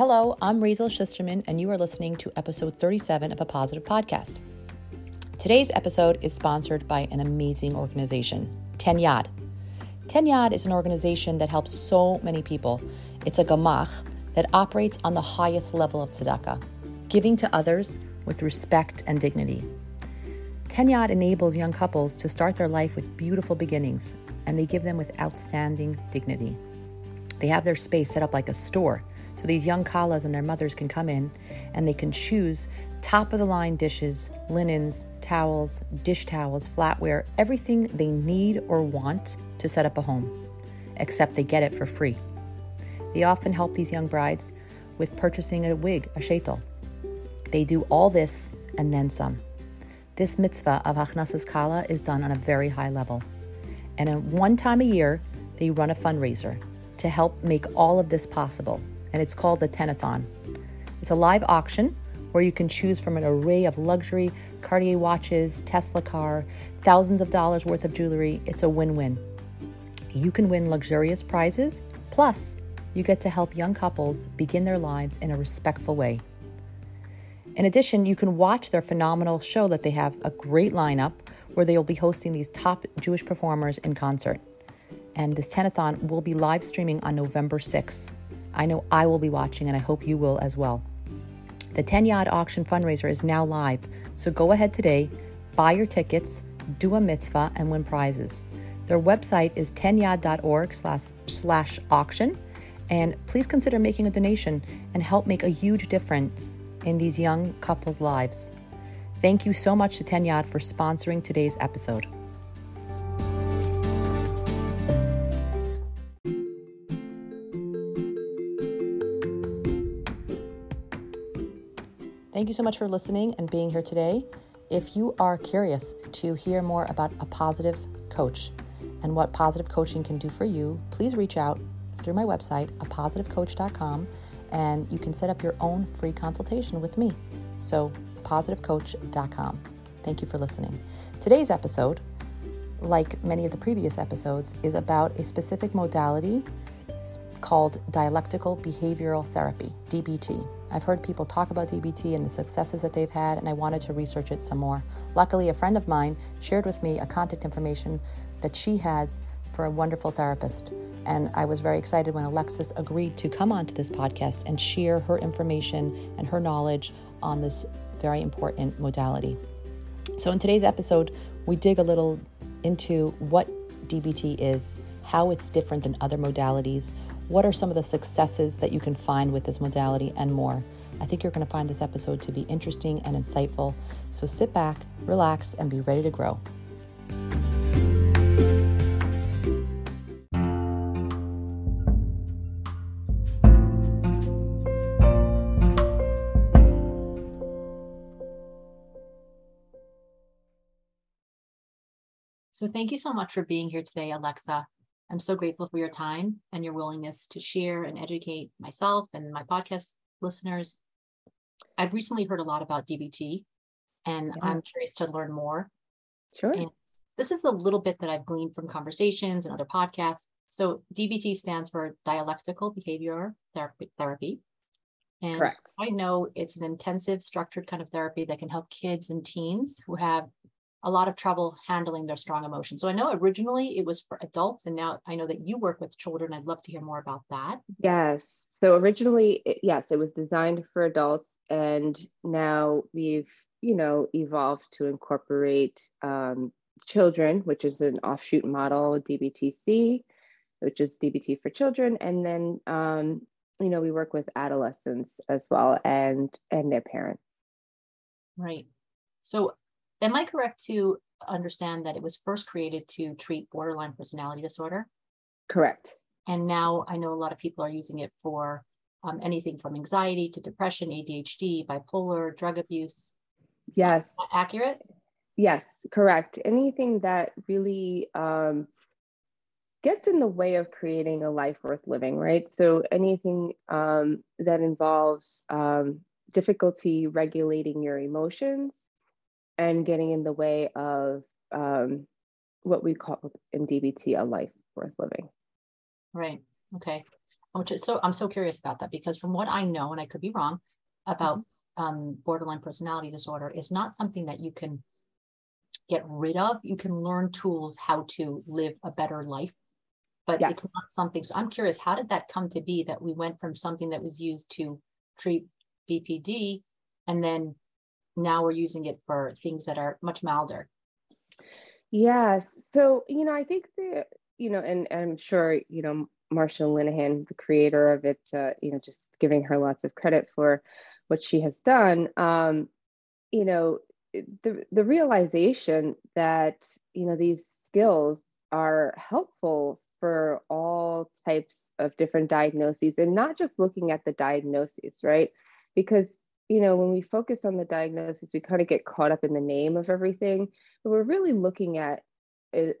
Hello, I'm Rizel Schusterman, and you are listening to episode 37 of a Positive Podcast. Today's episode is sponsored by an amazing organization, Ten Yad. Ten Yad is an organization that helps so many people. It's a gemach that operates on the highest level of tzedakah, giving to others with respect and dignity. Ten Yad enables young couples to start their life with beautiful beginnings, and they give them with outstanding dignity. They have their space set up like a store, so these young kallas and their mothers can come in and they can choose top of the line dishes, linens, towels, dish towels, flatware, everything they need or want to set up a home, except they get it for free. They often help these young brides with purchasing a wig, a shaitel. They do all this and then some. This mitzvah of Hachnasas Kala is done on a very high level. And one time a year, they run a fundraiser to help make all of this possible. And it's called the Tenathon. It's a live auction where you can choose from an array of luxury Cartier watches, Tesla car, thousands of dollars worth of jewelry. It's a win win. You can win luxurious prizes, plus, you get to help young couples begin their lives in a respectful way. In addition, you can watch their phenomenal show that they have a great lineup where they will be hosting these top Jewish performers in concert. And this Tenathon will be live streaming on November 6th. I know I will be watching and I hope you will as well. The Ten Yad auction fundraiser is now live, so go ahead today, buy your tickets, do a mitzvah, and win prizes. Their website is tenyad.org slash, slash auction, and please consider making a donation and help make a huge difference in these young couples' lives. Thank you so much to Ten Yad for sponsoring today's episode. Thank you so much for listening and being here today. If you are curious to hear more about a positive coach and what positive coaching can do for you, please reach out through my website, apositivecoach.com, and you can set up your own free consultation with me. So, positivecoach.com. Thank you for listening. Today's episode, like many of the previous episodes, is about a specific modality called dialectical behavioral therapy, DBT. I've heard people talk about DBT and the successes that they've had, and I wanted to research it some more. Luckily, a friend of mine shared with me a contact information that she has for a wonderful therapist. And I was very excited when Alexis agreed to come onto this podcast and share her information and her knowledge on this very important modality. So, in today's episode, we dig a little into what DBT is, how it's different than other modalities, what are some of the successes that you can find with this modality, and more. I think you're going to find this episode to be interesting and insightful. So sit back, relax, and be ready to grow. So, thank you so much for being here today, Alexis. I'm so grateful for your time and your willingness to share and educate myself and my podcast listeners. I've recently heard a lot about DBT and yeah. I'm curious to learn more. Sure. And this is a little bit that I've gleaned from conversations and other podcasts. So DBT stands for dialectical behavior therapy. And Correct. I know it's an intensive, structured kind of therapy that can help kids and teens who have a lot of trouble handling their strong emotions. So I know originally it was for adults, and now I know that you work with children. I'd love to hear more about that. Yes. So originally, it, yes, it was designed for adults, and now we've, you know, evolved to incorporate um, children, which is an offshoot model, DBTC, which is DBT for children, and then, um, you know, we work with adolescents as well, and and their parents. Right. So Am I correct to understand that it was first created to treat borderline personality disorder? Correct. And now I know a lot of people are using it for um, anything from anxiety to depression, ADHD, bipolar, drug abuse. Yes. Accurate? Yes, correct. Anything that really um, gets in the way of creating a life worth living, right? So anything um, that involves um, difficulty regulating your emotions, and getting in the way of um, what we call in DBT a life worth living. Right. Okay. which is so I'm so curious about that because from what I know, and I could be wrong, about mm-hmm. um, borderline personality disorder is not something that you can get rid of. You can learn tools how to live a better life, but yes. it's not something. So I'm curious, how did that come to be that we went from something that was used to treat BPD and then now we're using it for things that are much milder? Yes. So, you know, I think the, you know, and, and I'm sure, you know, Marsha Linehan, the creator of it, uh, you know, just giving her lots of credit for what she has done. Um, you know, the the realization that you know these skills are helpful for all types of different diagnoses and not just looking at the diagnosis, right? Because you know when we focus on the diagnosis, we kind of get caught up in the name of everything, but we're really looking at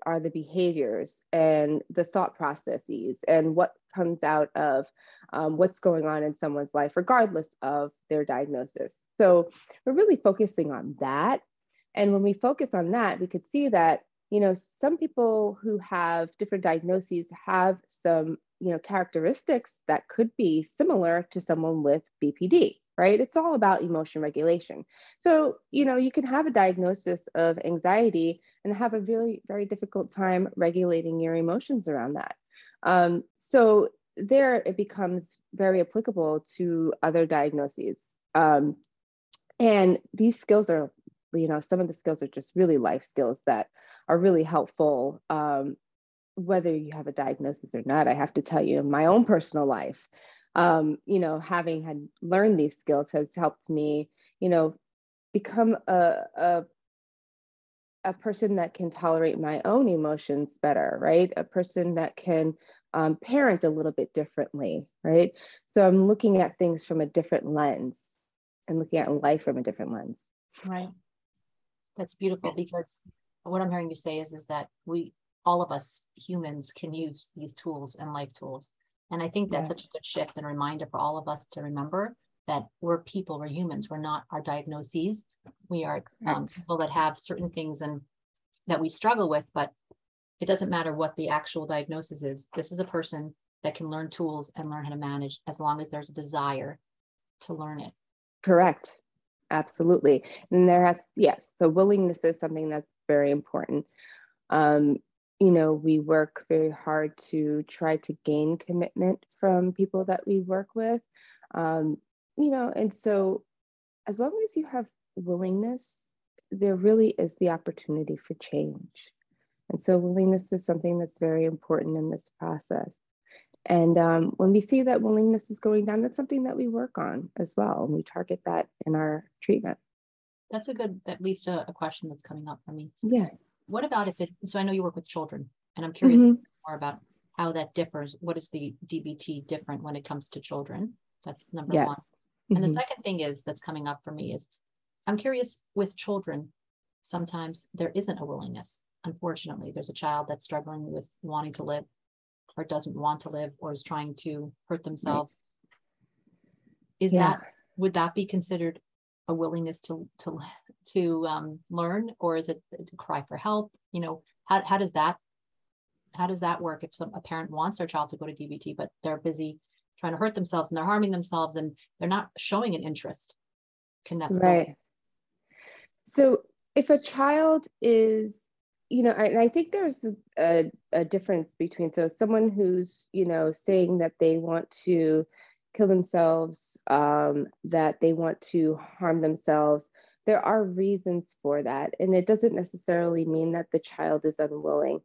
are the behaviors and the thought processes and what comes out of um, what's going on in someone's life, regardless of their diagnosis. So we're really focusing on that. And when we focus on that, we could see that, you know, some people who have different diagnoses have some, you know, characteristics that could be similar to someone with BPD right? It's all about emotion regulation. So, you know, you can have a diagnosis of anxiety and have a really very difficult time regulating your emotions around that. Um, so, there it becomes very applicable to other diagnoses. Um, and these skills are, you know, some of the skills are just really life skills that are really helpful um, whether you have a diagnosis or not. I have to tell you, in my own personal life, um, you know, having had learned these skills has helped me, you know, become a, a a person that can tolerate my own emotions better, right? A person that can um, parent a little bit differently, right? So I'm looking at things from a different lens and looking at life from a different lens. Right. That's beautiful because what I'm hearing you say is is that we all of us humans can use these tools and life tools and I think that's yes. such a good shift and reminder for all of us to remember that we're people, we're humans, we're not our diagnoses. We are um, people that have certain things and that we struggle with, but it doesn't matter what the actual diagnosis is. This is a person that can learn tools and learn how to manage as long as there's a desire to learn it. Correct. Absolutely. And there has, yes, so willingness is something that's very important. Um, you know, we work very hard to try to gain commitment from people that we work with. Um, you know, and so as long as you have willingness, there really is the opportunity for change. And so willingness is something that's very important in this process. And um, when we see that willingness is going down, that's something that we work on as well. And we target that in our treatment. That's a good, at least a, a question that's coming up for me. Yeah what about if it, so I know you work with children and I'm curious mm-hmm. more about how that differs. What is the DBT different when it comes to children? That's number yes. one. Mm-hmm. And the mm-hmm. second thing is that's coming up for me is I'm curious with children, sometimes there isn't a willingness. Unfortunately, there's a child that's struggling with wanting to live or doesn't want to live or is trying to hurt themselves. Right. Is yeah. that would that be considered a willingness to to to um, learn, or is it to cry for help? You know, how how does that how does that work if some a parent wants their child to go to DBT, but they're busy trying to hurt themselves and they're harming themselves and they're not showing an interest? Can that right? So if a child is you know, and I think there's a, a difference between so someone who's you know saying that they want to kill themselves, um, that they want to harm themselves. There are reasons for that. And it doesn't necessarily mean that the child is unwilling.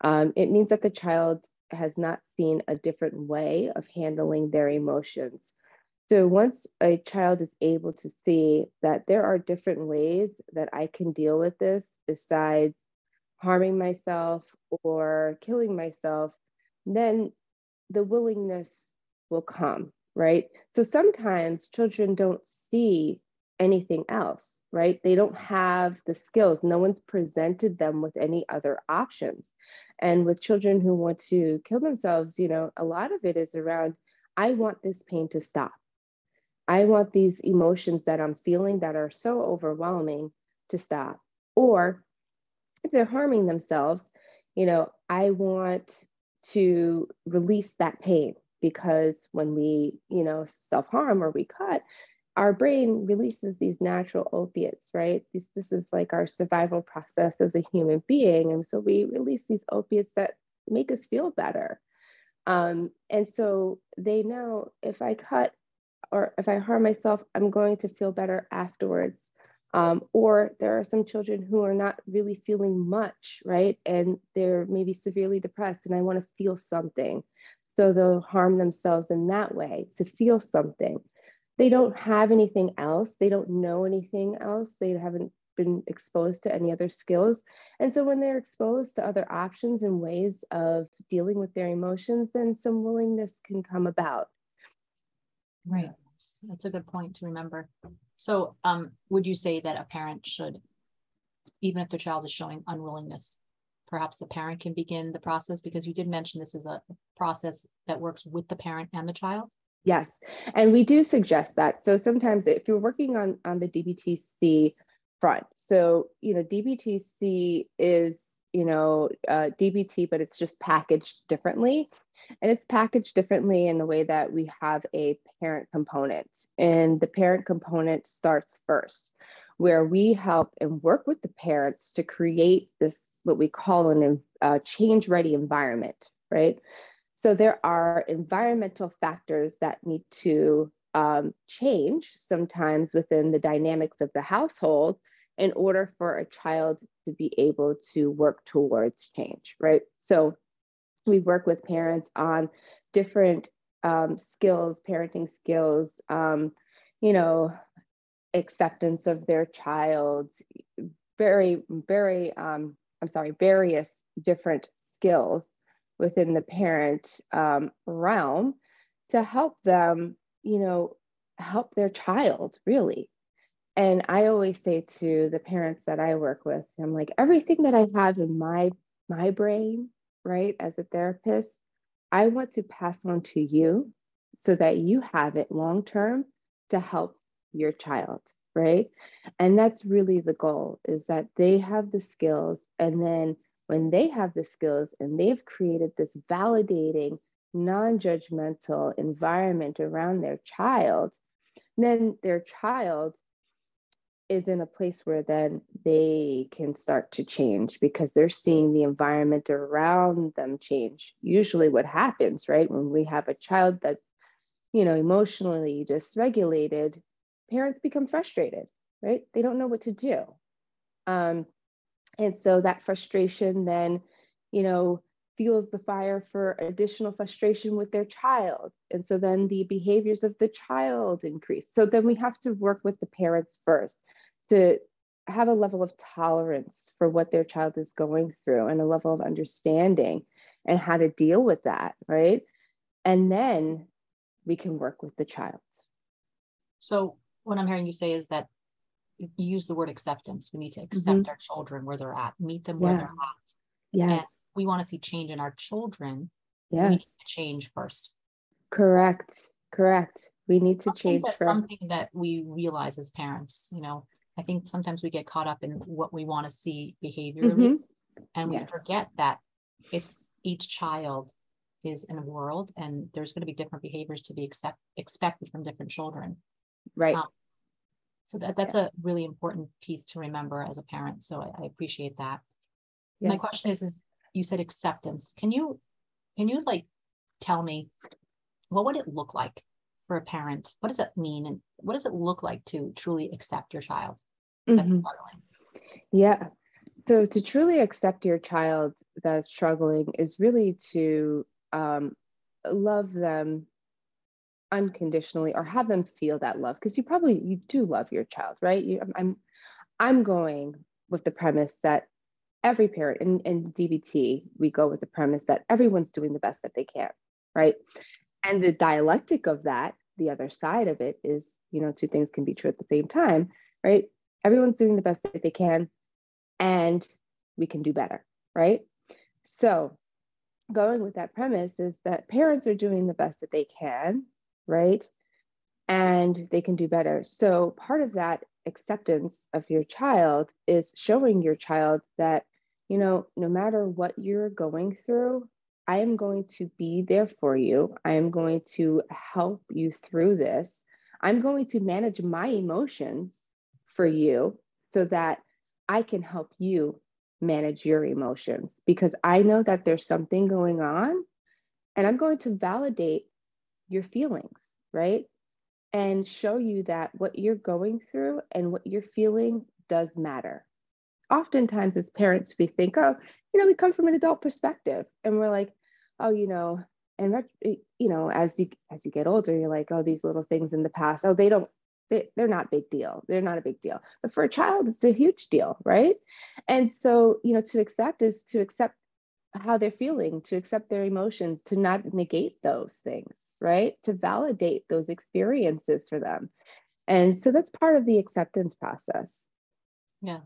Um, it means that the child has not seen a different way of handling their emotions. So once a child is able to see that there are different ways that I can deal with this besides harming myself or killing myself, then the willingness will come right? So sometimes children don't see anything else, right? They don't have the skills. No one's presented them with any other options. And with children who want to kill themselves, you know, a lot of it is around, I want this pain to stop. I want these emotions that I'm feeling that are so overwhelming to stop. Or if they're harming themselves, you know, I want to release that pain because when we, you know, self harm or we cut, our brain releases these natural opiates, right? This, this is like our survival process as a human being. And so we release these opiates that make us feel better. Um, and so they know if I cut or if I harm myself, I'm going to feel better afterwards. Um, or there are some children who are not really feeling much, right? And they're maybe severely depressed, and I want to feel something. So they'll harm themselves in that way to feel something. They don't have anything else, they don't know anything else, they haven't been exposed to any other skills. And so when they're exposed to other options and ways of dealing with their emotions, then some willingness can come about. Right. That's a good point to remember. So, um, would you say that a parent should, even if their child is showing unwillingness, perhaps the parent can begin the process? Because you did mention this is a process that works with the parent and the child. Yes, and we do suggest that. So sometimes if you're working on on the DBTC front, so you know DBTC is you know uh, DBT, but it's just packaged differently. And it's packaged differently in the way that we have a parent component. And the parent component starts first, where we help and work with the parents to create this, what we call an uh, change ready environment, right? So there are environmental factors that need to um, change sometimes within the dynamics of the household in order for a child to be able to work towards change, right? So we work with parents on different um, skills, parenting skills, um, you know, acceptance of their child, very, very, um, I'm sorry, various different skills within the parent um, realm to help them, you know, help their child really. And I always say to the parents that I work with, I'm like, everything that I have in my my brain right, as a therapist, I want to pass on to you so that you have it long term to help your child, right? And that's really the goal is that they have the skills. And then when they have the skills and they've created this validating, non judgmental environment around their child, then their child is in a place where then they can start to change because they're seeing the environment around them change. Usually, what happens, right, when we have a child that's, you know, emotionally dysregulated, parents become frustrated, right? They don't know what to do. Um, and so that frustration then, you know, fuels the fire for additional frustration with their child. And so then the behaviors of the child increase. So then we have to work with the parents first to have a level of tolerance for what their child is going through and a level of understanding and how to deal with that, right? And then we can work with the child. So, what I'm hearing you say is that you use the word acceptance. We need to accept mm-hmm. our children where they're at, meet them where they're at. Yes. And we want to see change in our children. Yes. We need to change first. Correct. Correct. We need to change first. Something that we realize as parents, you know, I think sometimes we get caught up in what we want to see behaviorally mm-hmm. and yes. we forget that it's each child is in a world and there's going to be different behaviors to be accept, expected from different children. Right. Um, so that, that's yeah. a really important piece to remember as a parent. So I, I appreciate that. Yes. My question is, is you said acceptance. Can you, can you like tell me what would it look like for a parent? What does that mean? And what does it look like to truly accept your child that's mm-hmm. struggling? Yeah. So to truly accept your child that's struggling is really to um, love them unconditionally or have them feel that love because you probably you do love your child right you, i'm i'm going with the premise that every parent in, in dbt we go with the premise that everyone's doing the best that they can right and the dialectic of that the other side of it is, you know, two things can be true at the same time, right? Everyone's doing the best that they can, and we can do better, right? So, going with that premise is that parents are doing the best that they can, right? And they can do better. So, part of that acceptance of your child is showing your child that, you know, no matter what you're going through, I am going to be there for you. I am going to help you through this. I'm going to manage my emotions for you so that I can help you manage your emotions because I know that there's something going on and I'm going to validate your feelings, right? And show you that what you're going through and what you're feeling does matter. Oftentimes, as parents, we think, oh, you know, we come from an adult perspective and we're like, oh, you know, and eh, you know, as you as you get older, you're like, oh, these little things in the past, oh, they don't they, they're not big deal. They're not a big deal. But for a child, it's a huge deal, right? And so, you know, to accept is to accept how they're feeling, to accept their emotions, to not negate those things, right? To validate those experiences for them. And so that's part of the acceptance process. Yeah.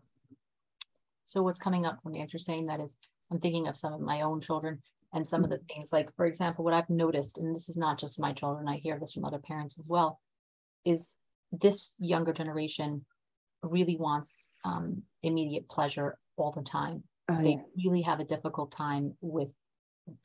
So what's coming up for me as you're saying that is I'm thinking of some of my own children and some of the things like, for example, what I've noticed, and this is not just my children, I hear this from other parents as well, is this younger generation really wants um, immediate pleasure all the time. Oh, they yeah. really have a difficult time with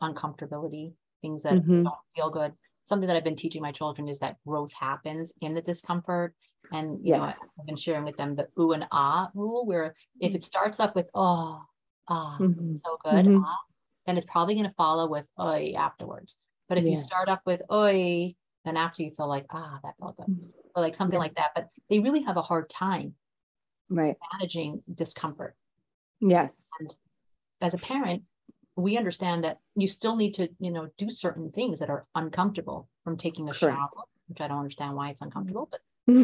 uncomfortability, things that mm-hmm. don't feel good. Something that I've been teaching my children is that growth happens in the discomfort. And you yes. know, I've been sharing with them the ooh and ah rule, where if it starts up with oh, ah, mm-hmm. so good, mm-hmm. ah, then it's probably going to follow with oi afterwards. But if yeah. you start up with oi, then after you feel like ah, that felt good. Mm-hmm or like something yeah. like that. But they really have a hard time right managing discomfort. Yes. And as a parent, we understand that you still need to, you know, do certain things that are uncomfortable from taking a Correct. shower, which I don't understand why it's uncomfortable, but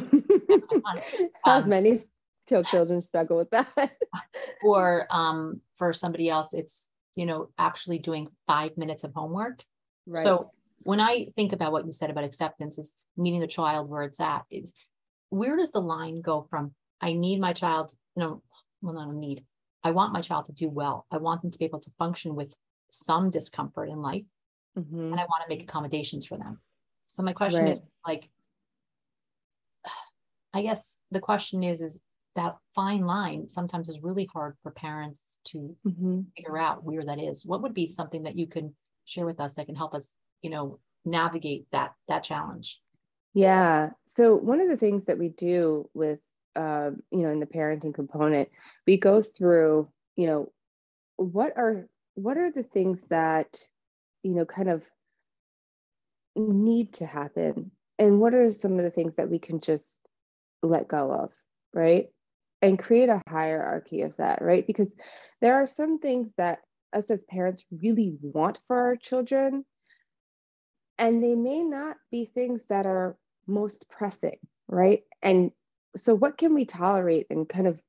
um, many children struggle with that. or um, for somebody else, it's, you know, actually doing five minutes of homework. Right. So when I think about what you said about acceptance is meeting the child where it's at, is where does the line go from I need my child, you know, well, not a need. I want my child to do well. I want them to be able to function with some discomfort in life. Mm-hmm. And I want to make accommodations for them. So my question right. is like, I guess the question is, is that fine line sometimes is really hard for parents to mm-hmm. figure out where that is. What would be something that you can share with us that can help us you know navigate that that challenge yeah so one of the things that we do with uh, you know in the parenting component we go through you know what are what are the things that you know kind of need to happen? And what are some of the things that we can just let go of right? And create a hierarchy of that right? Because there are some things that us as parents really want for our children and they may not be things that are most pressing, right? And so, what can we tolerate and kind of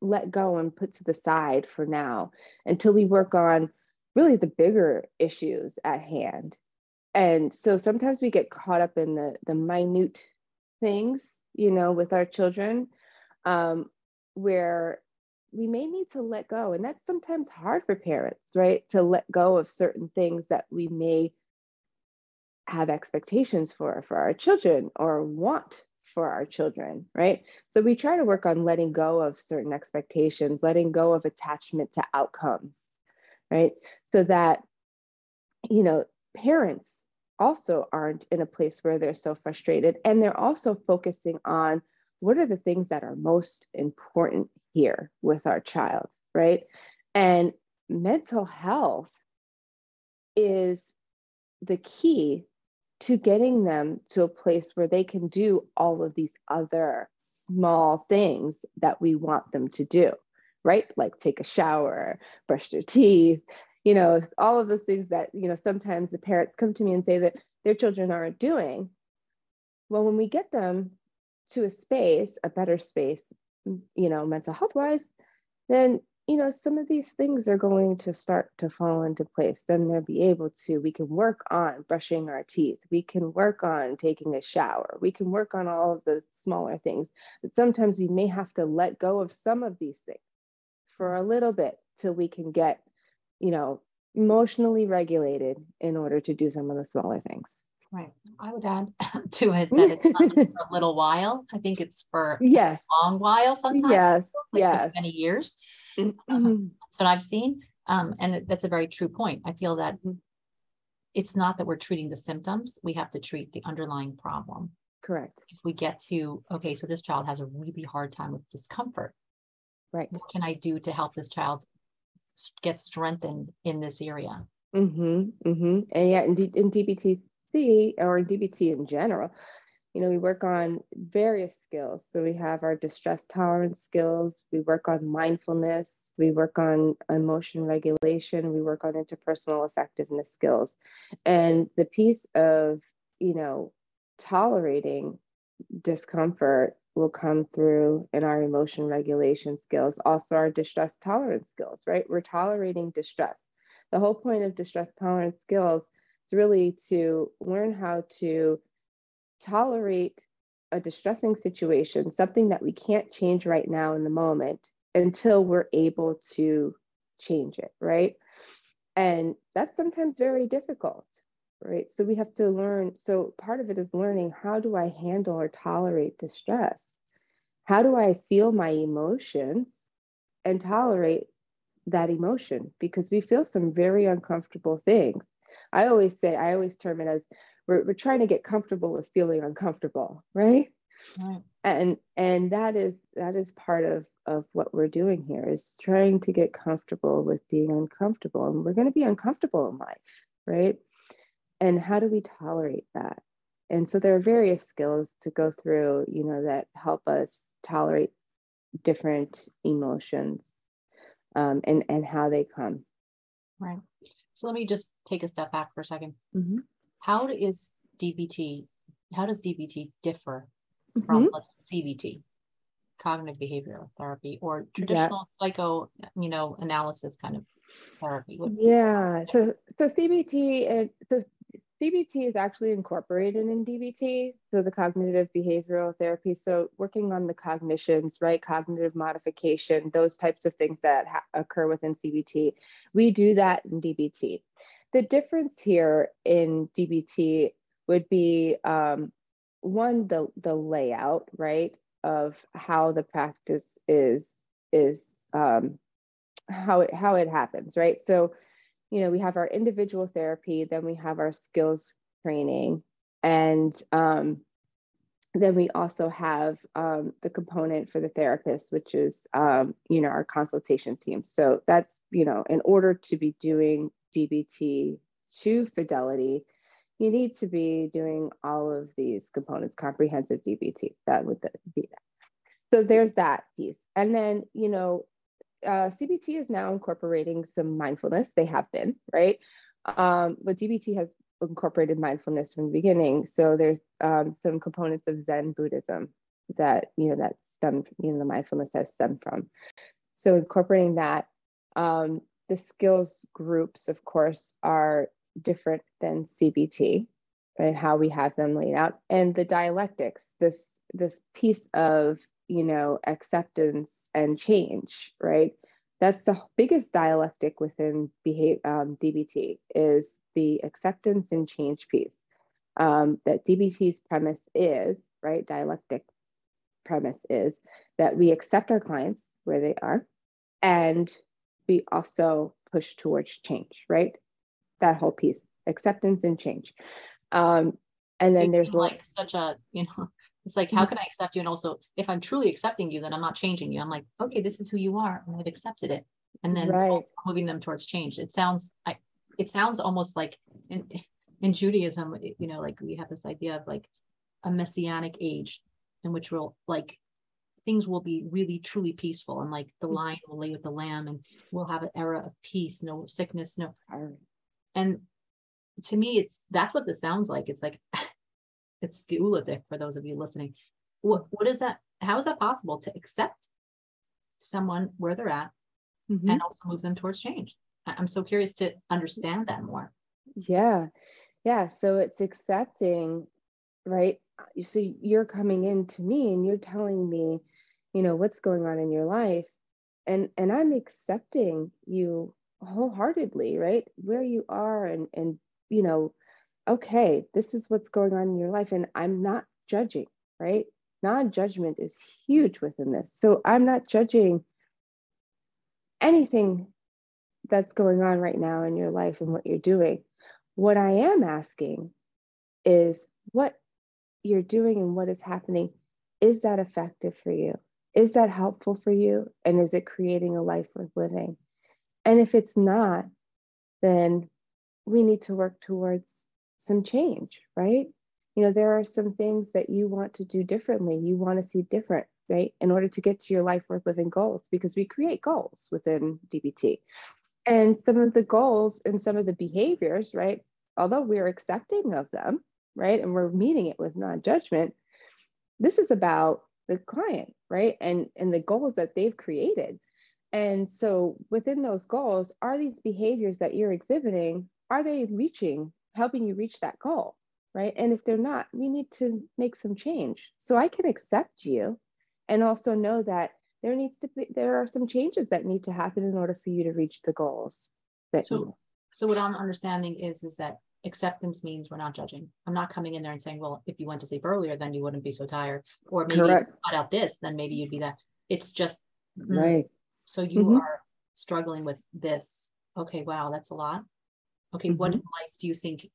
let go and put to the side for now until we work on really the bigger issues at hand? And so, sometimes we get caught up in the, the minute things, you know, with our children, um, where we may need to let go. And that's sometimes hard for parents, right? To let go of certain things that we may have expectations for for our children or want for our children right? So we try to work on letting go of certain expectations letting go of attachment to outcomes right? So that you know parents also aren't in a place where they're so frustrated and they're also focusing on what are the things that are most important here with our child right? And mental health is the key to getting them to a place where they can do all of these other small things that we want them to do, right? Like take a shower, brush their teeth, you know, all of those things that, you know, sometimes the parents come to me and say that their children aren't doing. Well, when we get them to a space, a better space, you know, mental health wise, then you know, some of these things are going to start to fall into place. Then they'll be able to, we can work on brushing our teeth. We can work on taking a shower. We can work on all of the smaller things. But sometimes we may have to let go of some of these things for a little bit till we can get, you know, emotionally regulated in order to do some of the smaller things. Right. I would add to it that it's not for a little while. I think it's for yes. a long while sometimes. Yes. Like yes. Many years. That's what I've seen. Um, and that's a very true point. I feel that mm-hmm. it's not that we're treating the symptoms, we have to treat the underlying problem. Correct. If we get to, okay, so this child has a really hard time with discomfort. Right. What can I do to help this child get strengthened in this area? Mm-hmm. Mm-hmm. And yeah, in, D- in DBTC or in DBT in general, you know, we work on various skills. So we have our distress tolerance skills, we work on mindfulness, we work on emotion regulation, we work on interpersonal effectiveness skills. And the piece of, you know, tolerating discomfort will come through in our emotion regulation skills, also our distress tolerance skills, right? We're tolerating distress. The whole point of distress tolerance skills is really to learn how to tolerate a distressing situation, something that we can't change right now in the moment until we're able to change it, right? And that's sometimes very difficult, right? So we have to learn. So part of it is learning how do I handle or tolerate distress? How do I feel my emotion and tolerate that emotion? Because we feel some very uncomfortable things. I always say, I always term it as we're, we're trying to get comfortable with feeling uncomfortable right? right. And and that is that is part of of what we're doing here is trying to get comfortable with being uncomfortable. And we're going to be uncomfortable in life right? And how do we tolerate that? And so there are various skills to go through you know that help us tolerate different emotions um, and and how they come. Right. So let me just take a step back for a 2nd mm-hmm how is DBT, how does DBT differ from mm-hmm. CBT, cognitive behavioral therapy, or traditional yeah. psycho, you know, analysis kind of therapy? What, yeah. So, so CBT, so CBT is actually incorporated in DBT, so the cognitive behavioral therapy. So, working on the cognitions, right? Cognitive modification, those types of things that ha- occur within CBT. We do that in DBT. The difference here in DBT would be um, one the the layout right of how the practice is is um, how it how it happens right? So you know we have our individual therapy then we have our skills training and um, then we also have um, the component for the therapist which is um, you know our consultation team. So that's you know in order to be doing DBT to fidelity, you need to be doing all of these components, comprehensive DBT. That would be that. So there's that piece. And then, you know, uh, CBT is now incorporating some mindfulness. They have been, right? Um, but DBT has incorporated mindfulness from the beginning. So there's um, some components of Zen Buddhism that, you know, that stem, you know, the mindfulness has stemmed from. So incorporating that, um, the skills groups, of course, are different than CBT, right? How we have them laid out, and the dialectics, this this piece of you know acceptance and change, right? That's the biggest dialectic within behave, um, DBT is the acceptance and change piece. Um, that DBT's premise is right. Dialectic premise is that we accept our clients where they are, and we also push towards change, right? That whole piece, acceptance and change. Um, and then there's like such a, you know, it's like, how can I accept you? And also, if I'm truly accepting you, then I'm not changing you. I'm like, okay, this is who you are, and I've accepted it. And then right. moving them towards change. It sounds, I, it sounds almost like in, in Judaism, you know, like we have this idea of like a messianic age in which we'll like things will be really truly peaceful and like the mm. lion will lay with the lamb and we'll have an era of peace no sickness no and to me it's that's what this sounds like. It's like it's geuladik for those of you listening. What what is that how is that possible? To accept someone where they're at mm-hmm. and also move them towards change. I'm so curious to understand that more. Yeah. Yeah so it's accepting right so you're coming in to me and you're telling me you know what's going on in your life. And and i'm accepting you wholeheartedly right? Where you are and and you know okay this is what's going on in your life. And i'm not judging right? Non-judgment is huge within this. So i'm not judging anything that's going on right now in your life and what you're doing. What I am asking is what you're doing and what is happening, is that effective for you? Is that helpful for you? And is it creating a life worth living? And if it's not, then we need to work towards some change, right? You know, there are some things that you want to do differently, you want to see different, right? In order to get to your life worth living goals, because we create goals within DBT. And some of the goals and some of the behaviors, right? Although we're accepting of them, right? And we're meeting it with non judgment, this is about the client, right? And, and the goals that they've created. And so within those goals, are these behaviors that you're exhibiting, are they reaching, helping you reach that goal? Right. And if they're not, we need to make some change. So I can accept you and also know that there needs to be there are some changes that need to happen in order for you to reach the goals that so you so what i'm understanding is is that acceptance means we're not judging i'm not coming in there and saying well if you went to sleep earlier then you wouldn't be so tired or maybe Correct. if you cut out this then maybe you'd be that it's just mm, right so you mm-hmm. are struggling with this okay wow that's a lot okay mm-hmm. what in life do you think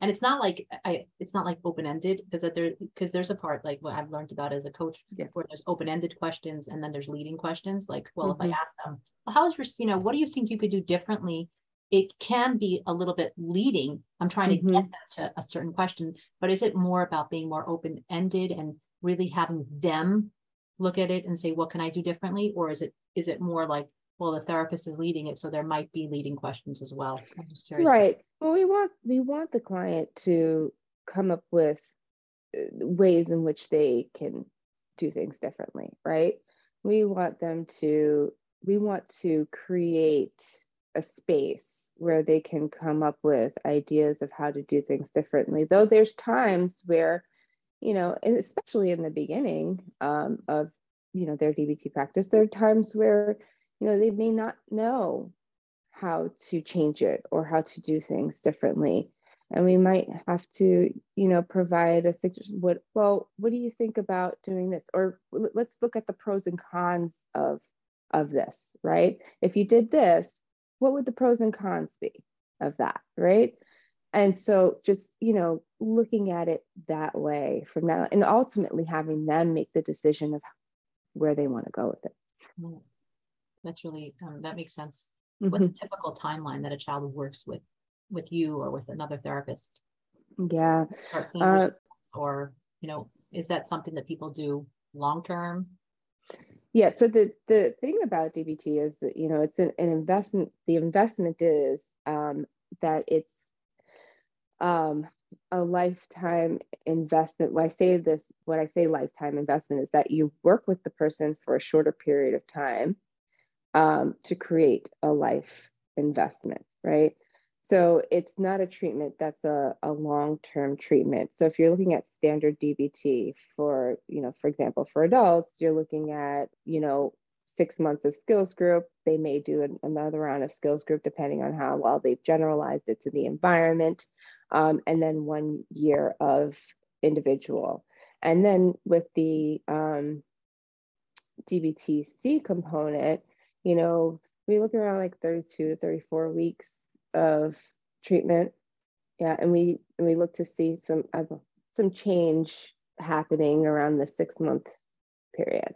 and it's not like I it's not like open ended because that there because there's a part like what I've learned about as a coach yeah. where there's open ended questions and then there's leading questions like well mm-hmm. if I mm-hmm. ask them well, how is your you know what do you think you could do differently it can be a little bit leading. I'm trying mm-hmm. to get that to a certain question but is it more about being more open ended and really having them look at it and say what can I do differently? Or is it is it more like well the therapist is leading it so there might be leading questions as well. I'm just curious. Right. Well we want we want the client to come up with uh, ways in which they can do things differently right? We want them to we want to create a space where they can come up with ideas of how to do things differently. Though there's times where you know especially in the beginning um, of you know their dbt practice there are times where you know they may not know how to change it or how to do things differently. And we might have to you know provide a suggestion what well what do you think about doing this? Or let's look at the pros and cons of of this right? If you did this what would the pros and cons be of that right? And so just you know looking at it that way from that and ultimately having them make the decision of where they want to go with it. Mm that's really um, that makes sense. Mm-hmm. what's a typical timeline that a child works with with you or with another therapist? Yeah uh, or you know is that something that people do long term yeah so the the thing about dbt is that you know it's an, an investment the investment is um, that it's um, a lifetime investment when i say this when i say lifetime investment is that you work with the person for a shorter period of time um, to create a life investment, right? So it's not a treatment that's a, a long-term treatment. So if you're looking at standard DBT for, you know, for example, for adults, you're looking at, you know, six months of skills group. They may do an, another round of skills group depending on how well they've generalized it to the environment, um, and then one year of individual. And then with the um, DBTC component, you know, we look around like 32 to 34 weeks of treatment. Yeah, and we and we look to see some uh, some change happening around the six month period.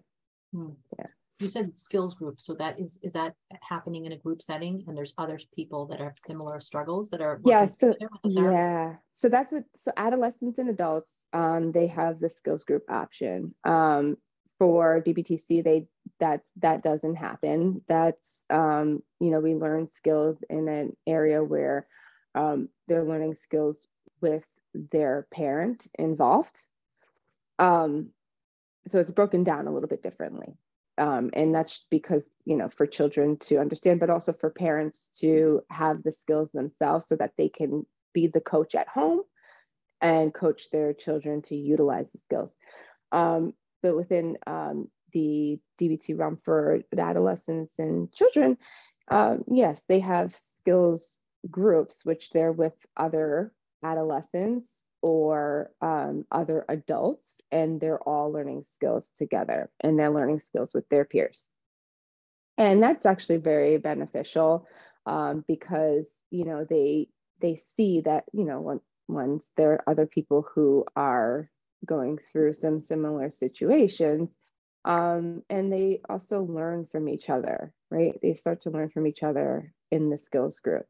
Hmm. Yeah. You said skills group, so that is is that happening in a group setting, and there's other people that have similar struggles that are yeah. So yeah, so that's what so adolescents and adults um they have the skills group option. Um, for DBTC, they that's that doesn't happen. That's um, you know we learn skills in an area where um, they're learning skills with their parent involved. Um, so it's broken down a little bit differently. Um, and that's because you know for children to understand but also for parents to have the skills themselves so that they can be the coach at home and coach their children to utilize the skills um, but within um, the DBT realm for adolescents and children, um, yes, they have skills groups, which they're with other adolescents or um, other adults, and they're all learning skills together and they're learning skills with their peers. And that's actually very beneficial um, because, you know, they they see that you know once there are other people who are going through some similar situations um, and they also learn from each other right? They start to learn from each other in the skills group.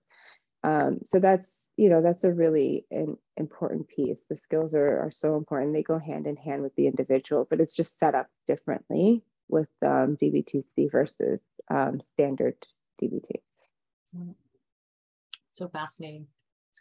Um, so that's you know that's a really an important piece. The skills are, are so important. They go hand in hand with the individual but it's just set up differently with um, dbtc versus um, standard dbt so fascinating.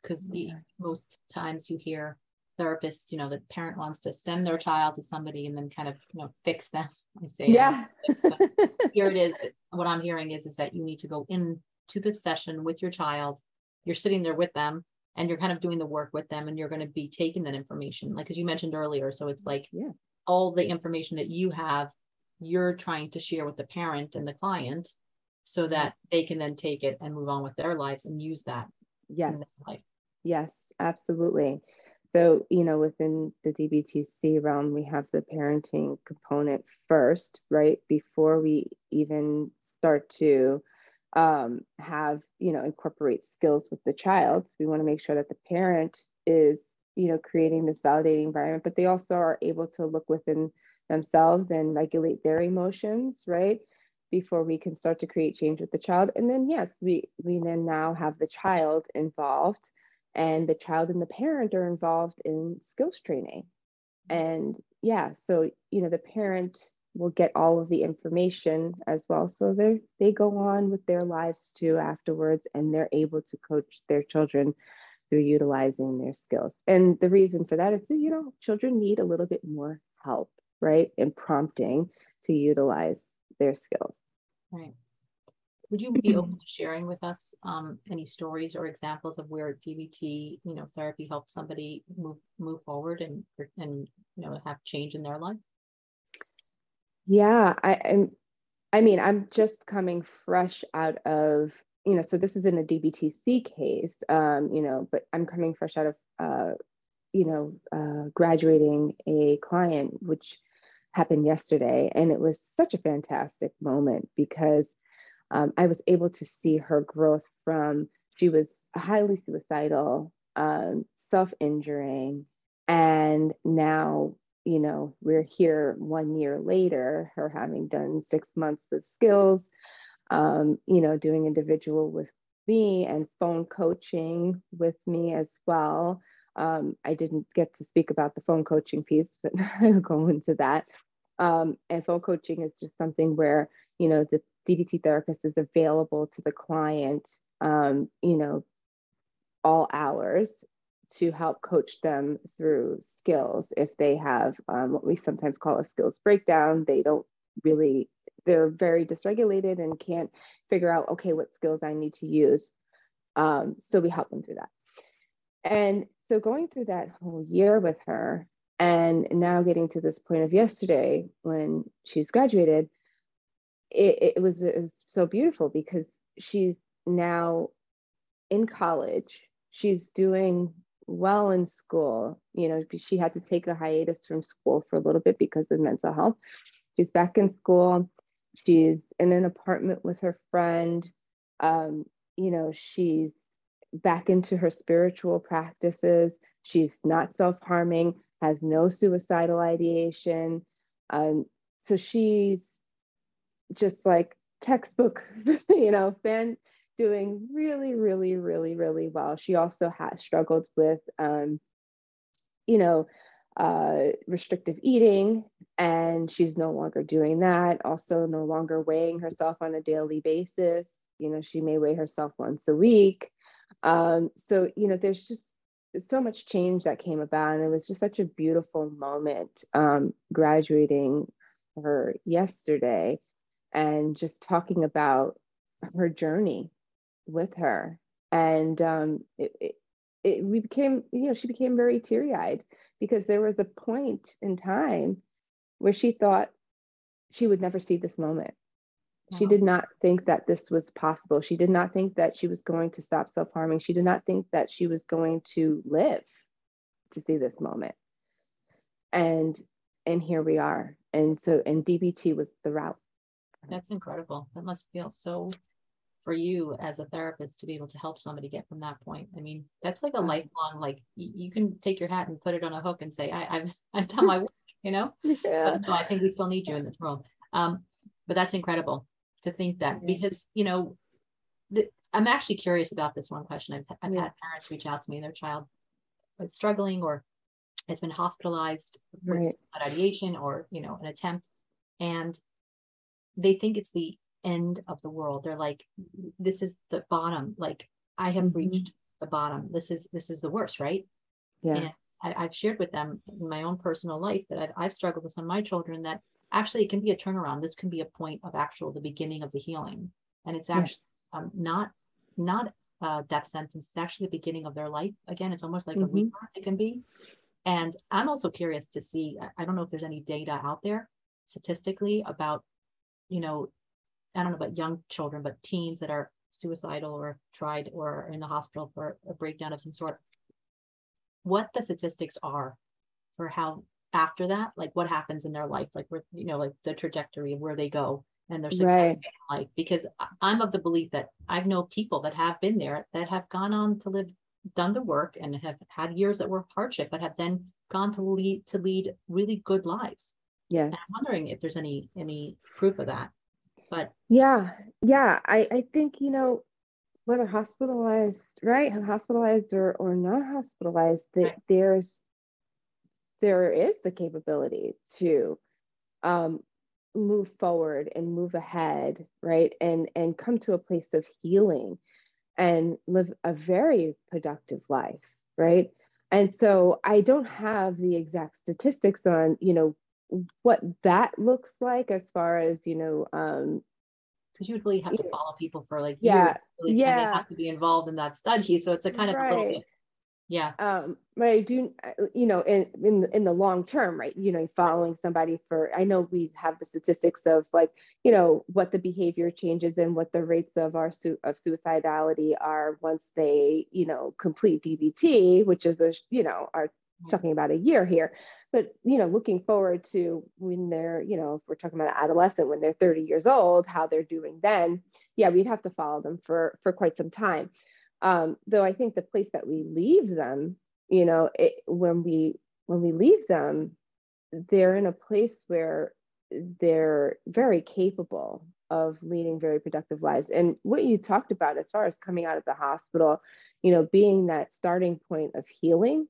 Because yeah. most times you hear therapists, you know, the parent wants to send their child to somebody and then kind of, you know, fix them. I say, yeah. here it is. What I'm hearing is, is that you need to go into the session with your child. You're sitting there with them and you're kind of doing the work with them and you're going to be taking that information, like as you mentioned earlier. So it's like yeah. all the information that you have, you're trying to share with the parent and the client so that they can then take it and move on with their lives and use that yes. Yes, absolutely. So, you know, within the DBTC realm, we have the parenting component first, right? Before we even start to um, have, you know, incorporate skills with the child, we want to make sure that the parent is, you know, creating this validating environment, but they also are able to look within themselves and regulate their emotions, right? Before we can start to create change with the child. And then, yes, we, we then now have the child involved and the child and the parent are involved in skills training. Mm-hmm. And yeah so you know the parent will get all of the information as well. So they they go on with their lives too afterwards and they're able to coach their children through utilizing their skills. And the reason for that is that you know children need a little bit more help right and prompting to utilize their skills. Right would you be open to sharing with us um, any stories or examples of where DBT, you know, therapy helps somebody move move forward and and you know have change in their life? Yeah, I am. I mean, I'm just coming fresh out of you know, so this is in a DBTC case, um, you know, but I'm coming fresh out of uh, you know, uh, graduating a client, which happened yesterday, and it was such a fantastic moment because um, I was able to see her growth from she was highly suicidal, um, self injuring, and now, you know, we're here one year later, her having done six months of skills, um, you know, doing individual with me and phone coaching with me as well. Um, I didn't get to speak about the phone coaching piece, but I'll go into that. Um, and phone coaching is just something where, you know, the DBT therapist is available to the client, um, you know, all hours to help coach them through skills. If they have um, what we sometimes call a skills breakdown, they don't really, they're very dysregulated and can't figure out, okay, what skills I need to use. Um, so we help them through that. And so going through that whole year with her, and now getting to this point of yesterday when she's graduated, it, it, was, it was so beautiful because she's now in college. She's doing well in school. You know, she had to take a hiatus from school for a little bit because of mental health. She's back in school. She's in an apartment with her friend. Um, you know, she's back into her spiritual practices. She's not self harming, has no suicidal ideation. Um, so she's just like textbook, you know, fan doing really, really, really, really well. She also has struggled with, um, you know, uh, restrictive eating, and she's no longer doing that. Also, no longer weighing herself on a daily basis. You know, she may weigh herself once a week. Um, so, you know, there's just so much change that came about, and it was just such a beautiful moment um, graduating her yesterday and just talking about her journey with her. And um, it, it, it, we became, you know, she became very teary eyed because there was a point in time where she thought she would never see this moment. Wow. She did not think that this was possible. She did not think that she was going to stop self harming. She did not think that she was going to live to see this moment. And and here we are. And so and DBT was the route that's incredible. That must feel so for you as a therapist to be able to help somebody get from that point. I mean, that's like a lifelong, like you can take your hat and put it on a hook and say, I, have I've done my work, you know? Yeah. But no, I think we still need you in this world. Um, but that's incredible to think that because, you know, the, I'm actually curious about this one question. I've, I've yeah. had parents reach out to me, their child is struggling or has been hospitalized right. with ideation or, you know, an attempt. And they think it's the end of the world. They're like, this is the bottom. Like I have mm-hmm. reached the bottom. This is this is the worst, right? Yeah. And I, have shared with them in my own personal life that I've, I've struggled with some of my children that actually it can be a turnaround. This can be a point of actual the beginning of the healing, and it's actually yes. um, not not a death sentence. It's actually the beginning of their life. Again, it's almost like mm-hmm. a rebirth. It can be. And I'm also curious to see. I don't know if there's any data out there statistically about, you know, I don't know about young children, but teens that are suicidal or tried or are in the hospital for a breakdown of some sort. What the statistics are for how after that, like what happens in their life, like where you know, like the trajectory of where they go and their success right. in life. Because I'm of the belief that I've known people that have been there that have gone on to live, done the work, and have had years that were hardship, but have then gone to lead to lead really good lives. Yes. And I'm wondering if there's any any proof of that. But yeah, yeah, I, I think, you know, whether hospitalized, right, hospitalized or, or not hospitalized, that right. there's, there is the capability to um, move forward and move ahead, right, and and come to a place of healing and live a very productive life, right? And so I don't have the exact statistics on, you know, what that looks like as far as you know um because you would really have to follow people for like yeah really, yeah. have to be involved in that study. So it's a kind of right. a little bit yeah. Um but i do you know in in in the long term right you know following somebody for i know we have the statistics of like you know what the behavior changes and what the rates of our su- of suicidality are once they you know complete dbt which is the you know our talking about a year here but you know looking forward to when they're you know if we're talking about adolescent when they're 30 years old how they're doing then yeah we'd have to follow them for for quite some time. Um, though i think the place that we leave them you know it, when we when we leave them they're in a place where they're very capable of leading very productive lives. And what you talked about as far as coming out of the hospital you know being that starting point of healing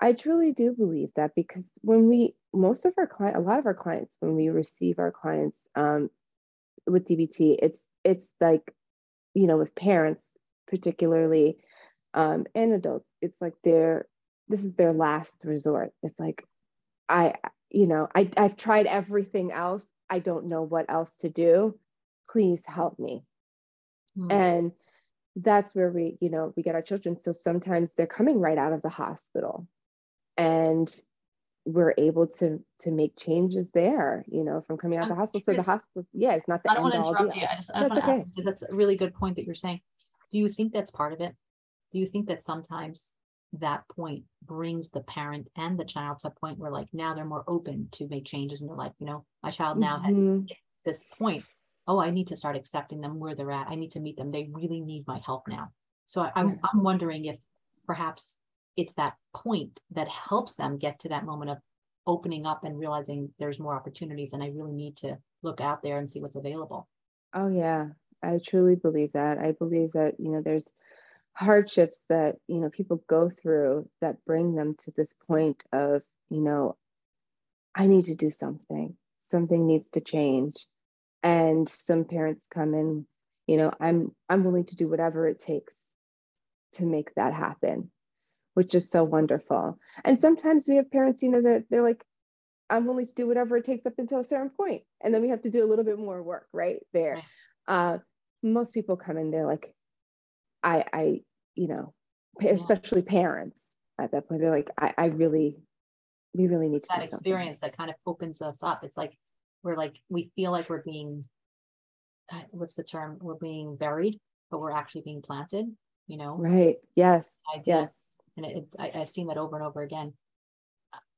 I truly do believe that because when we, most of our client, a lot of our clients, when we receive our clients um, with DBT, it's it's like, you know, with parents particularly, um, and adults, it's like their this is their last resort. It's like, I, you know, I I've tried everything else. I don't know what else to do. Please help me. Mm. And that's where we you know we get our children so sometimes they're coming right out of the hospital and we're able to to make changes there you know from coming out of the hospital so the hospital yeah it's not the i don't want to interrupt deal. you i just I that's, okay. ask, that's a really good point that you're saying do you think that's part of it do you think that sometimes that point brings the parent and the child to a point where like now they're more open to make changes in their life you know my child now mm-hmm. has this point oh i need to start accepting them where they're at i need to meet them they really need my help now so I, I'm, I'm wondering if perhaps it's that point that helps them get to that moment of opening up and realizing there's more opportunities and I really need to look out there and see what's available. Oh yeah, I truly believe that. I believe that, you know, there's hardships that, you know, people go through that bring them to this point of, you know, I need to do something. Something needs to change. And some parents come in, you know, I'm I'm willing to do whatever it takes to make that happen which is so wonderful. And sometimes we have parents, you know, that they're like, I'm willing to do whatever it takes up until a certain point. And then we have to do a little bit more work right there. Uh, most people come in, they're like, I, I, you know, especially yeah. parents at that point, they're like, I, I really, we really need to that experience that kind of opens us up. It's like we're like we feel like we're being uh, what's the term? We're being buried, but we're actually being planted, you know? Right. Yes. Idea. Yes and it's I, have seen that over and over again.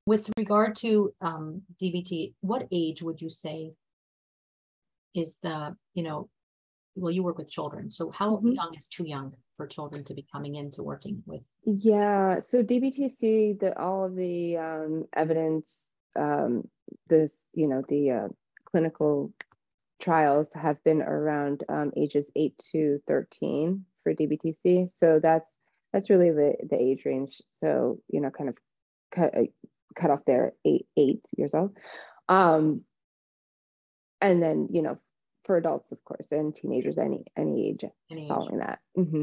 With regard to um, DBT, what age would you say is the you know well, you work with children. So how mm-hmm. young is too young for children to be coming into working with? Yeah. So DBTC, that all of the um, evidence, um, this, you know, the uh, clinical trials have been around um, ages 8 to 13 for DBTC. So that's that's really the, the age range. So, you know, kind of cut, uh, cut off there eight, eight years old. Um, and then, you know, for adults, of course, and teenagers, any any age any following age. that. Mm-hmm.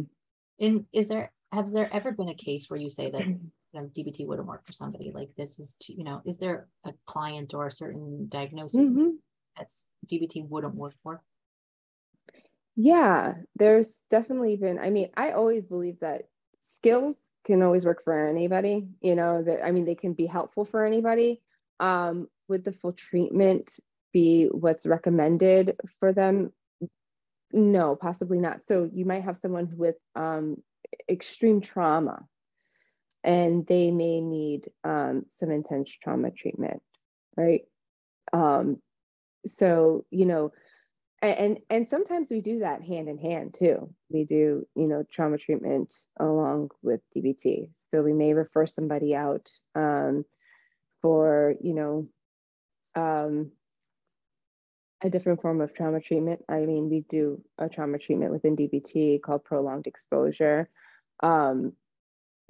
And is there has there ever been a case where you say that DBT wouldn't work for somebody like this is you know is there a client or a certain diagnosis mm-hmm. that's DBT wouldn't work for? Yeah, there's definitely been. I mean, I always believe that skills can always work for anybody. You know, that I mean, they can be helpful for anybody. Um, would the full treatment be what's recommended for them? No, possibly not. So you might have someone with um, extreme trauma and they may need um, some intense trauma treatment, right? Um, so, you know, and and sometimes we do that hand in hand too we do you know trauma treatment along with dbt so we may refer somebody out um, for you know um, a different form of trauma treatment. I mean, we do a trauma treatment within DBT called prolonged exposure. Um,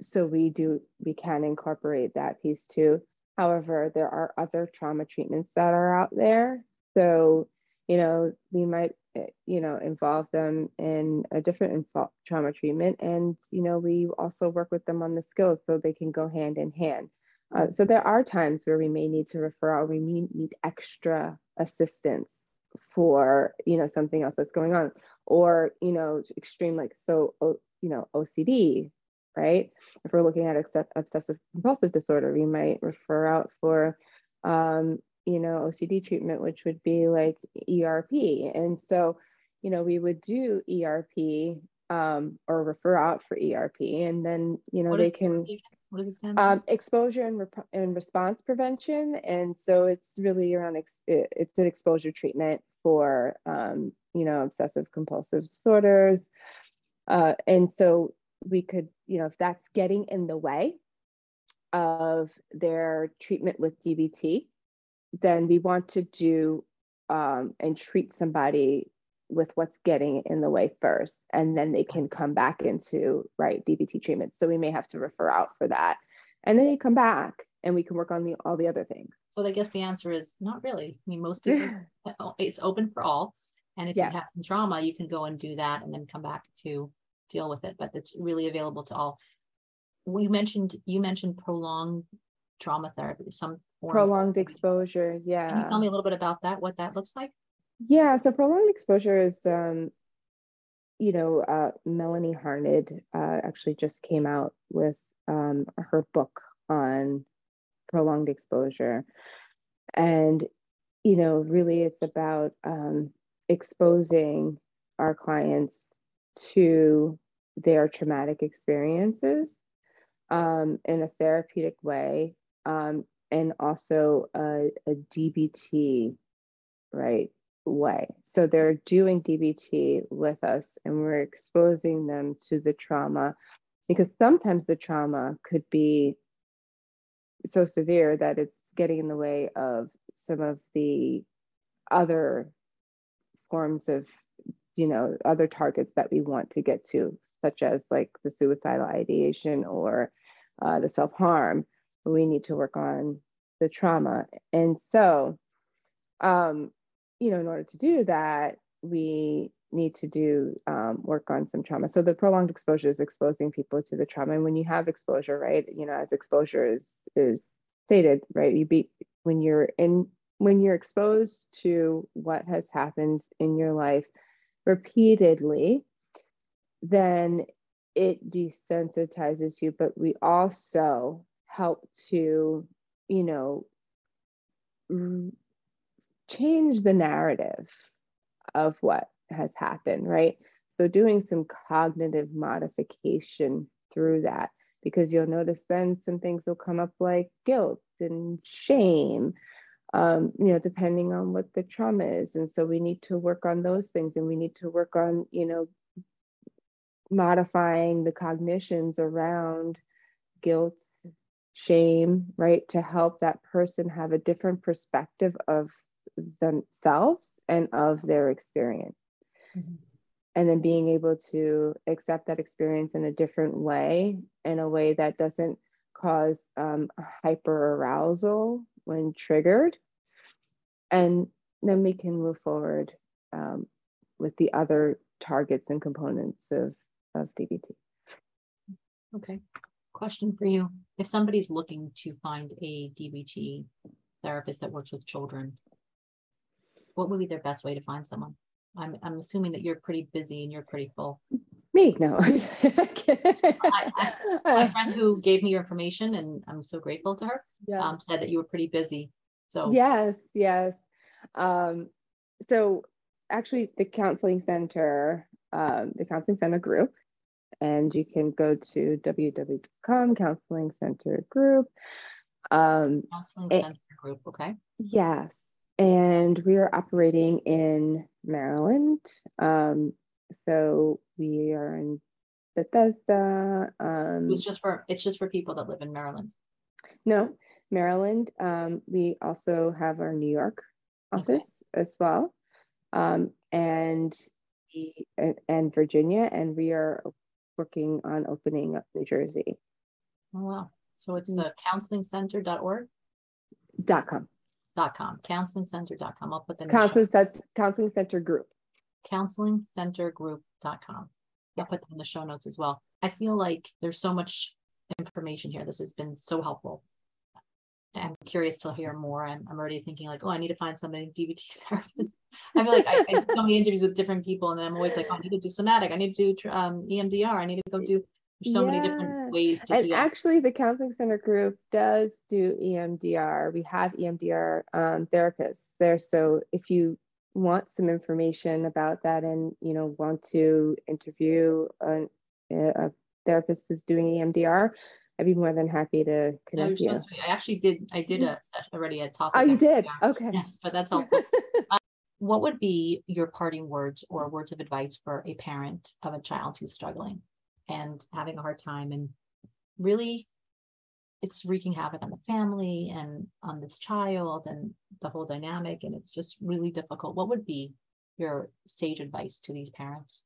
so we do, we can incorporate that piece too. However, there are other trauma treatments that are out there. So, you know, we might, eh, you know, involve them in a different trauma treatment. And, you know, we also work with them on the skills so they can go hand in hand. Uh, so there are times where we may need to refer out, we may need extra assistance for you know something else that's going on, or you know extreme like so you know OCD, right? If we're looking at obsessive compulsive disorder, we might refer out for um, you know OCD treatment, which would be like ERP, and so you know we would do ERP um, or refer out for ERP, and then you know what they can. What does it stand um, exposure and, and response prevention. And so it's really around, ex- it's an exposure treatment for, um, you know, obsessive compulsive disorders. Uh, and so we could, you know, if that's getting in the way of their treatment with DBT, then we want to do um, and treat somebody with what's getting in the way first and then they can come back into right dbt treatment. So we may have to refer out for that. And then they come back and we can work on the all the other things. So i guess the answer is not really. I mean most people it's open for all. And if yeah. you have some trauma you can go and do that and then come back to deal with it but it's really available to all. We mentioned you mentioned prolonged trauma therapy some prolonged exposure yeah can you tell me a little bit about that what that looks like? Yeah, so prolonged exposure is, um, you know, uh, Melanie Harned uh, actually just came out with um, her book on prolonged exposure. And, you know, really it's about um, exposing our clients to their traumatic experiences um, in a therapeutic way um, and also a, a DBT, right? way. So they're doing DBT with us and we're exposing them to the trauma because sometimes the trauma could be so severe that it's getting in the way of some of the other forms of, you know, other targets that we want to get to, such as like the suicidal ideation or uh, the self harm. We need to work on the trauma. And so, um, you know, in order to do that, we need to do um, work on some trauma. So the prolonged exposure is exposing people to the trauma. And when you have exposure, right, you know, as exposure is is stated, right, you be when you're in when you're exposed to what has happened in your life repeatedly, then it desensitizes you. But we also help to, you know, change the narrative of what has happened, right? So, doing some cognitive modification through that, because you'll notice then some things will come up like guilt and shame, um, you know, depending on what the trauma is. And so we need to work on those things and we need to work on, you know, modifying the cognitions around guilt, shame, right? To help that person have a different perspective of themselves and of their experience. Mm-hmm. And then being able to accept that experience in a different way, in a way that doesn't cause um, hyper arousal when triggered. And then we can move forward um, with the other targets and components of, of DBT. Okay. Question for you. If somebody's looking to find a DBT therapist that works with children, what would be their best way to find someone? I'm, I'm assuming that you're pretty busy and you're pretty full. Me, no. I, my friend who gave me your information, and I'm so grateful to her, yeah. um, said that you were pretty busy. So yes, yes. Um, so actually, the counseling center, um, the counseling center group, and you can go to www.com counseling center group. Um, counseling center group, okay. Yes, and we are operating in Maryland. Um, so we are in Bethesda. Um, it's just for it's just for people that live in Maryland. No, Maryland. Um, we also have our New York office okay. as well, um, and and Virginia, and we are working on opening up New Jersey. Oh wow! So it's mm. the counselingcenter.org. Dot com. Dot com. Counselingcenter.com. I'll put the counseling center, counseling center group. Counselingcentergroup.com. I'll put that in the show notes as well. I feel like there's so much information here. This has been so helpful. I'm curious to hear more. I'm, I'm already thinking like, oh, I need to find somebody DBT therapist. I feel like I, I so many interviews with different people, and then I'm always like, oh, I need to do somatic. I need to do um, EMDR. I need to go do there's so yeah. many different ways to and actually the counseling center group does do emdr we have emdr um, therapists there so if you want some information about that and you know want to interview a, a therapist who's doing emdr I'd be more than happy to connect you. I actually did. I did a already a topic. Oh, you did? Okay. Yes, but that's helpful. uh, what would be your parting words or words of advice for a parent of a child who's struggling? and having a hard time and really it's wreaking havoc on the family and on this child and the whole dynamic and it's just really difficult. What would be your sage advice to these parents?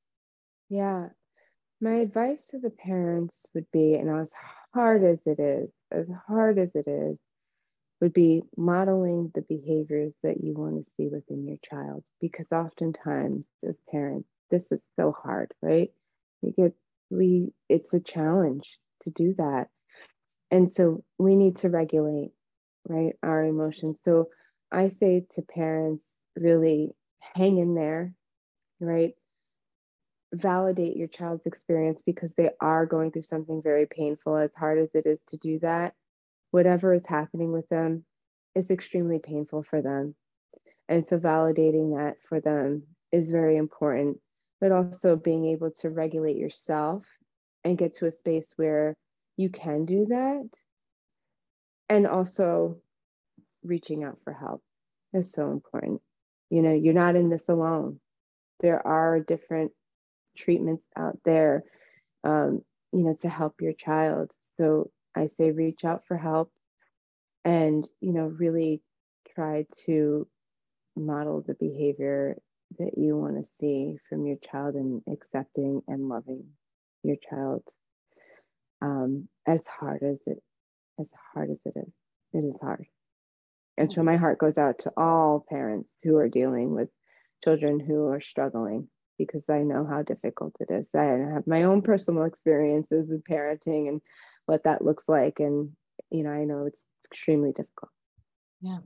Yeah. My advice to the parents would be and as hard as it is as hard as it is would be modeling the behaviors that you want to see within your child because oftentimes as parents this is so hard right? You get we it's a challenge to do that and so we need to regulate right our emotions. So i say to parents really hang in there right? Validate your child's experience because they are going through something very painful. As hard as it is to do that whatever is happening with them is extremely painful for them. And so validating that for them is very important but also being able to regulate yourself and get to a space where you can do that. And also reaching out for help is so important. You know, you're not in this alone. There are different treatments out there, um, you know, to help your child. So I say reach out for help and, you know, really try to model the behavior that you want to see from your child and accepting and loving your child um, as hard as it as hard as it is it is hard and so my heart goes out to all parents who are dealing with children who are struggling because i know how difficult it is i have my own personal experiences with parenting and what that looks like and you know i know it's extremely difficult yeah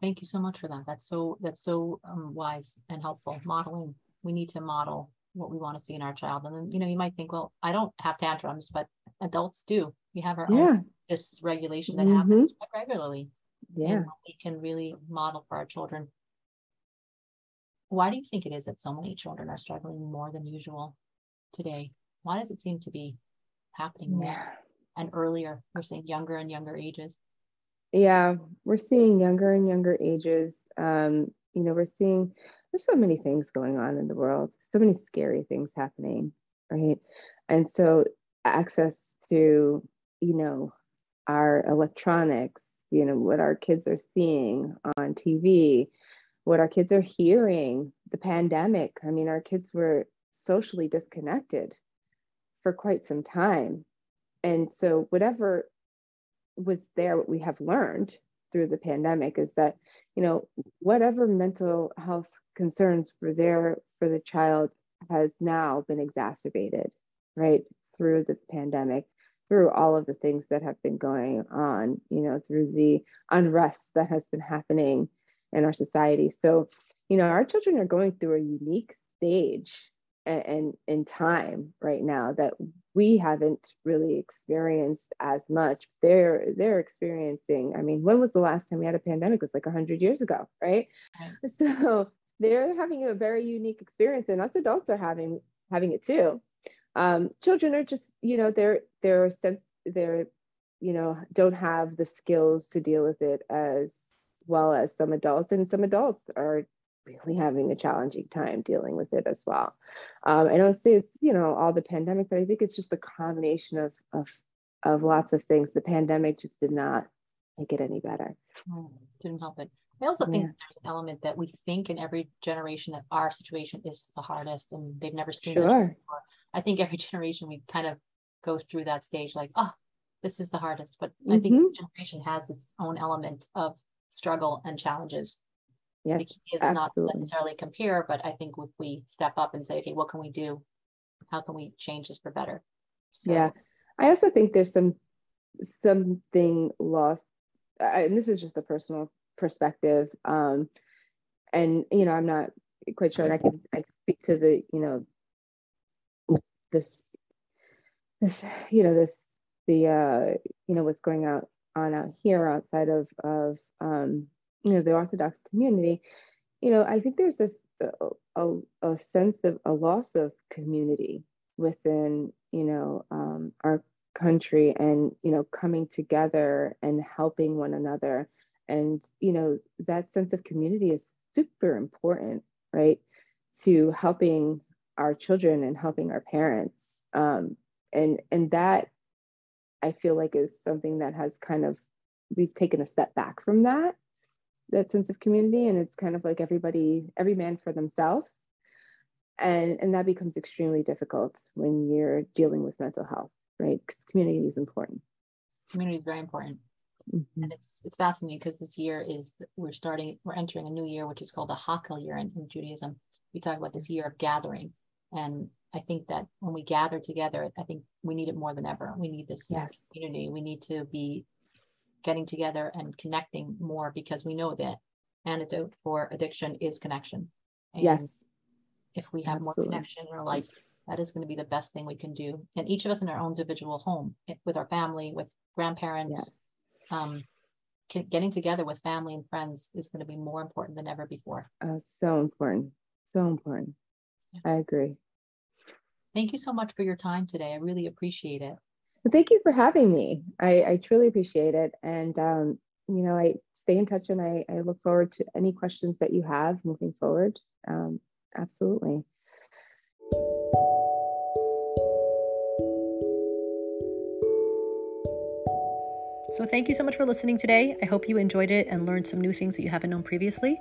Thank you so much for that. That's so that's so um, wise and helpful. Modeling. We need to model what we want to see in our child. And then you know you might think, well, I don't have tantrums, but adults do. We have our yeah. own dysregulation that mm-hmm. happens regularly. Yeah. And we can really model for our children. Why do you think it is that so many children are struggling more than usual today? Why does it seem to be happening more yeah. and earlier? We're seeing younger and younger ages. Yeah, we're seeing younger and younger ages. Um, you know, we're seeing there's so many things going on in the world, so many scary things happening, right? And so access to, you know, our electronics, you know, what our kids are seeing on TV, what our kids are hearing, the pandemic. I mean, our kids were socially disconnected for quite some time. And so, whatever was there, what we have learned through the pandemic is that, you know, whatever mental health concerns were there for the child has now been exacerbated, right, through the pandemic, through all of the things that have been going on, you know, through the unrest that has been happening in our society. So, you know, our children are going through a unique stage and in time right now that we haven't really experienced as much. They're they're experiencing i mean when was the last time we had a pandemic? It was like 100 years ago right, so they're having a very unique experience and us adults are having having it too. Um, children are just you know they're they're sense they're you know don't have the skills to deal with it as well as some adults and some adults are really having a challenging time dealing with it as well um, i don't say it's you know all the pandemic but i think it's just a combination of of of lots of things the pandemic just did not make it any better mm, didn't help it I also think yeah. there's an element that we think in every generation that our situation is the hardest and they've never seen sure. this before. I think every generation we kind of go through that stage like, oh, this is the hardest. But mm-hmm. I think mm-hmm. each generation has its own element of struggle and challenges. Yes, is absolutely. not necessarily compare, but I think if we step up and say, okay, what can we do? How can we change this for better? So, yeah. I also think there's some something lost. and this is just a personal perspective. Um, and you know, I'm not quite sure. And I can I can speak to the you know this this you know this the uh, you know what's going out on out here outside of of um, you know the Orthodox community. You know, I think there's this a, a, sense of a loss of community within you know um, our country and you know coming together and helping one another and, you know, that sense of community is super important, right? To helping our children and helping our parents. Um, and and that I feel like is something that has kind of we've taken a step back from that that sense of community and it's kind of like everybody every man for themselves and and that becomes extremely difficult when you're dealing with mental health right because community is important community is very important Mm-hmm. And it's it's fascinating because this year is we're starting we're entering a new year which is called the Hakhel year in, in Judaism. We talk about this year of gathering, and I think that when we gather together, I think we need it more than ever. We need this yes. community. We need to be getting together and connecting more because we know that antidote for addiction is connection. And yes. If we have Absolutely. more connection in our life, that is going to be the best thing we can do. And each of us in our own individual home, with our family, with grandparents, yes um, getting together with family and friends is going to be more important than ever before. Uh, so important. So important. Yeah. I agree. Thank you so much for your time today. I really appreciate it. Well, thank you for having me. I, I truly appreciate it. And, um, you know, I stay in touch and I, I look forward to any questions that you have moving forward. Um, absolutely. So, thank you so much for listening today. I hope you enjoyed it and learned some new things that you haven't known previously.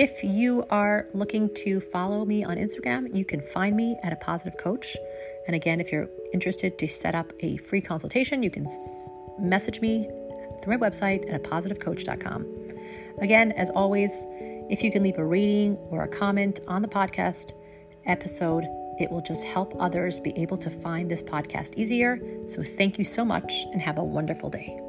If you are looking to follow me on Instagram, you can find me at a positive coach. And again, if you're interested to set up a free consultation, you can message me through my website at apositivecoach.com. Again, as always, if you can leave a rating or a comment on the podcast episode, it will just help others be able to find this podcast easier. So, thank you so much and have a wonderful day.